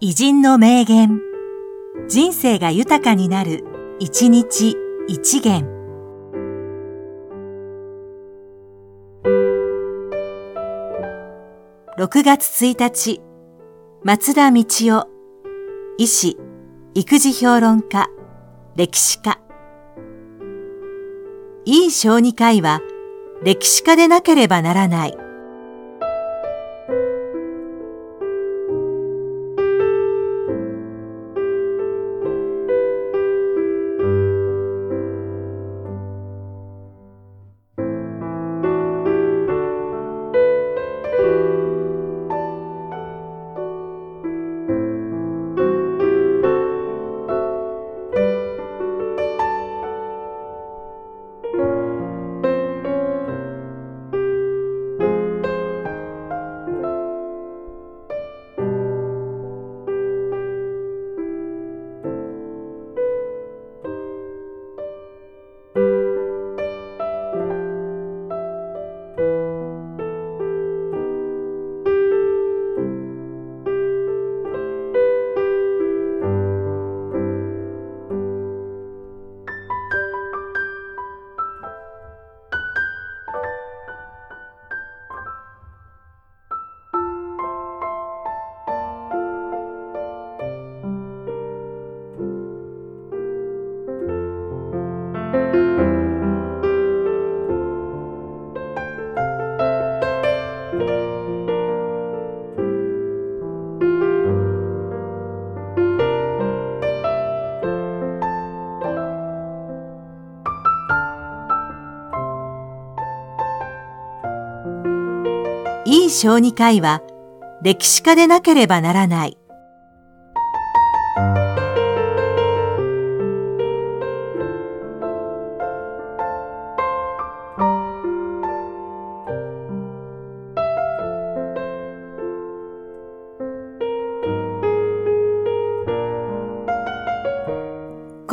偉人の名言。人生が豊かになる、一日一元。6月1日、松田道夫、医師、育児評論家、歴史家。いい小児科医は、歴史家でなければならない。いい小児科医は歴史家でなければならない。